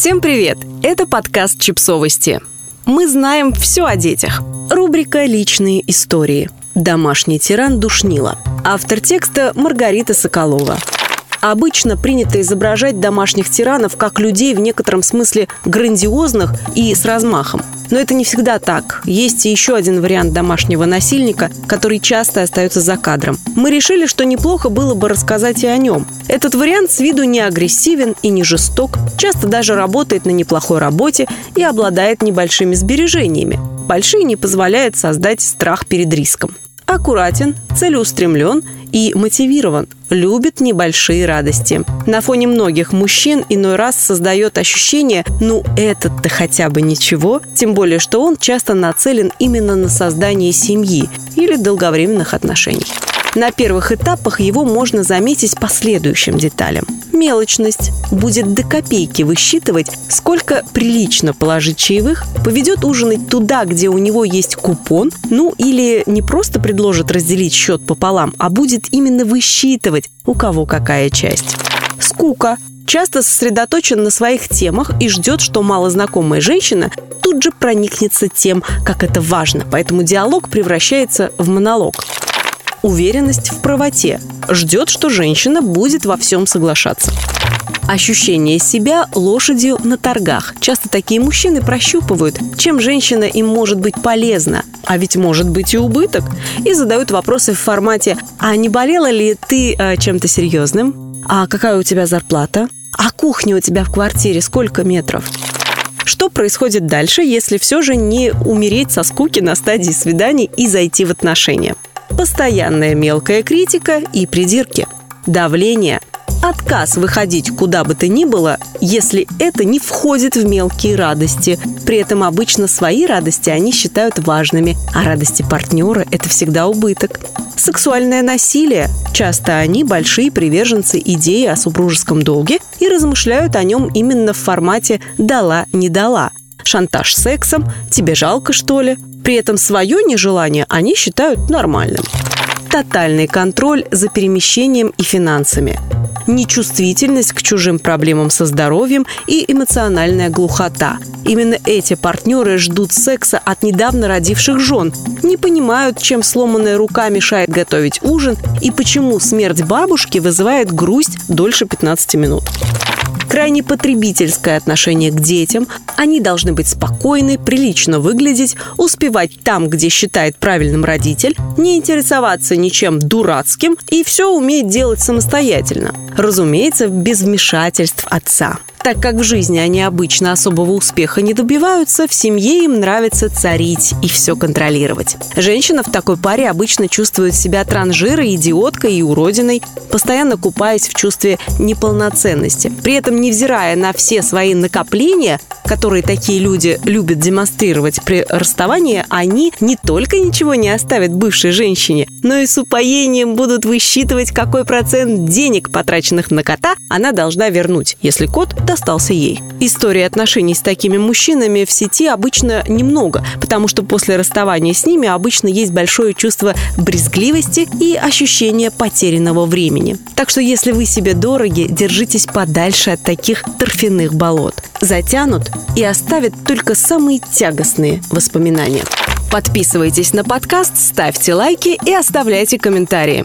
Всем привет! Это подкаст «Чипсовости». Мы знаем все о детях. Рубрика «Личные истории». Домашний тиран душнила. Автор текста Маргарита Соколова. Обычно принято изображать домашних тиранов как людей в некотором смысле грандиозных и с размахом. Но это не всегда так. Есть и еще один вариант домашнего насильника, который часто остается за кадром. Мы решили, что неплохо было бы рассказать и о нем. Этот вариант с виду не агрессивен и не жесток, часто даже работает на неплохой работе и обладает небольшими сбережениями. Большие не позволяют создать страх перед риском аккуратен, целеустремлен и мотивирован, любит небольшие радости. На фоне многих мужчин иной раз создает ощущение «ну этот-то хотя бы ничего», тем более что он часто нацелен именно на создание семьи или долговременных отношений. На первых этапах его можно заметить по следующим деталям. Мелочность. Будет до копейки высчитывать, сколько прилично положить чаевых, поведет ужинать туда, где у него есть купон, ну или не просто предложит разделить счет пополам, а будет именно высчитывать, у кого какая часть. Скука часто сосредоточен на своих темах и ждет, что малознакомая женщина тут же проникнется тем, как это важно. Поэтому диалог превращается в монолог уверенность в правоте. Ждет, что женщина будет во всем соглашаться. Ощущение себя лошадью на торгах. Часто такие мужчины прощупывают, чем женщина им может быть полезна, а ведь может быть и убыток, и задают вопросы в формате «А не болела ли ты э, чем-то серьезным? А какая у тебя зарплата? А кухня у тебя в квартире сколько метров?» Что происходит дальше, если все же не умереть со скуки на стадии свиданий и зайти в отношения? Постоянная мелкая критика и придирки, давление, отказ выходить куда бы то ни было, если это не входит в мелкие радости. При этом обычно свои радости они считают важными, а радости партнера – это всегда убыток. Сексуальное насилие. Часто они большие приверженцы идеи о супружеском долге и размышляют о нем именно в формате «дала, не дала». Шантаж сексом, тебе жалко, что ли? При этом свое нежелание они считают нормальным. Тотальный контроль за перемещением и финансами нечувствительность к чужим проблемам со здоровьем и эмоциональная глухота. Именно эти партнеры ждут секса от недавно родивших жен, не понимают, чем сломанная рука мешает готовить ужин и почему смерть бабушки вызывает грусть дольше 15 минут крайне потребительское отношение к детям. Они должны быть спокойны, прилично выглядеть, успевать там, где считает правильным родитель, не интересоваться ничем дурацким и все уметь делать самостоятельно. Разумеется, без вмешательств отца. Так как в жизни они обычно особого успеха не добиваются, в семье им нравится царить и все контролировать. Женщина в такой паре обычно чувствует себя транжирой, идиоткой и уродиной, постоянно купаясь в чувстве неполноценности. При этом, невзирая на все свои накопления, которые такие люди любят демонстрировать при расставании, они не только ничего не оставят бывшей женщине, но и с упоением будут высчитывать, какой процент денег, потраченных на кота, она должна вернуть, если кот достался ей. Истории отношений с такими мужчинами в сети обычно немного, потому что после расставания с ними обычно есть большое чувство брезгливости и ощущение потерянного времени. Так что если вы себе дороги, держитесь подальше от таких торфяных болот. Затянут и оставят только самые тягостные воспоминания. Подписывайтесь на подкаст, ставьте лайки и оставляйте комментарии.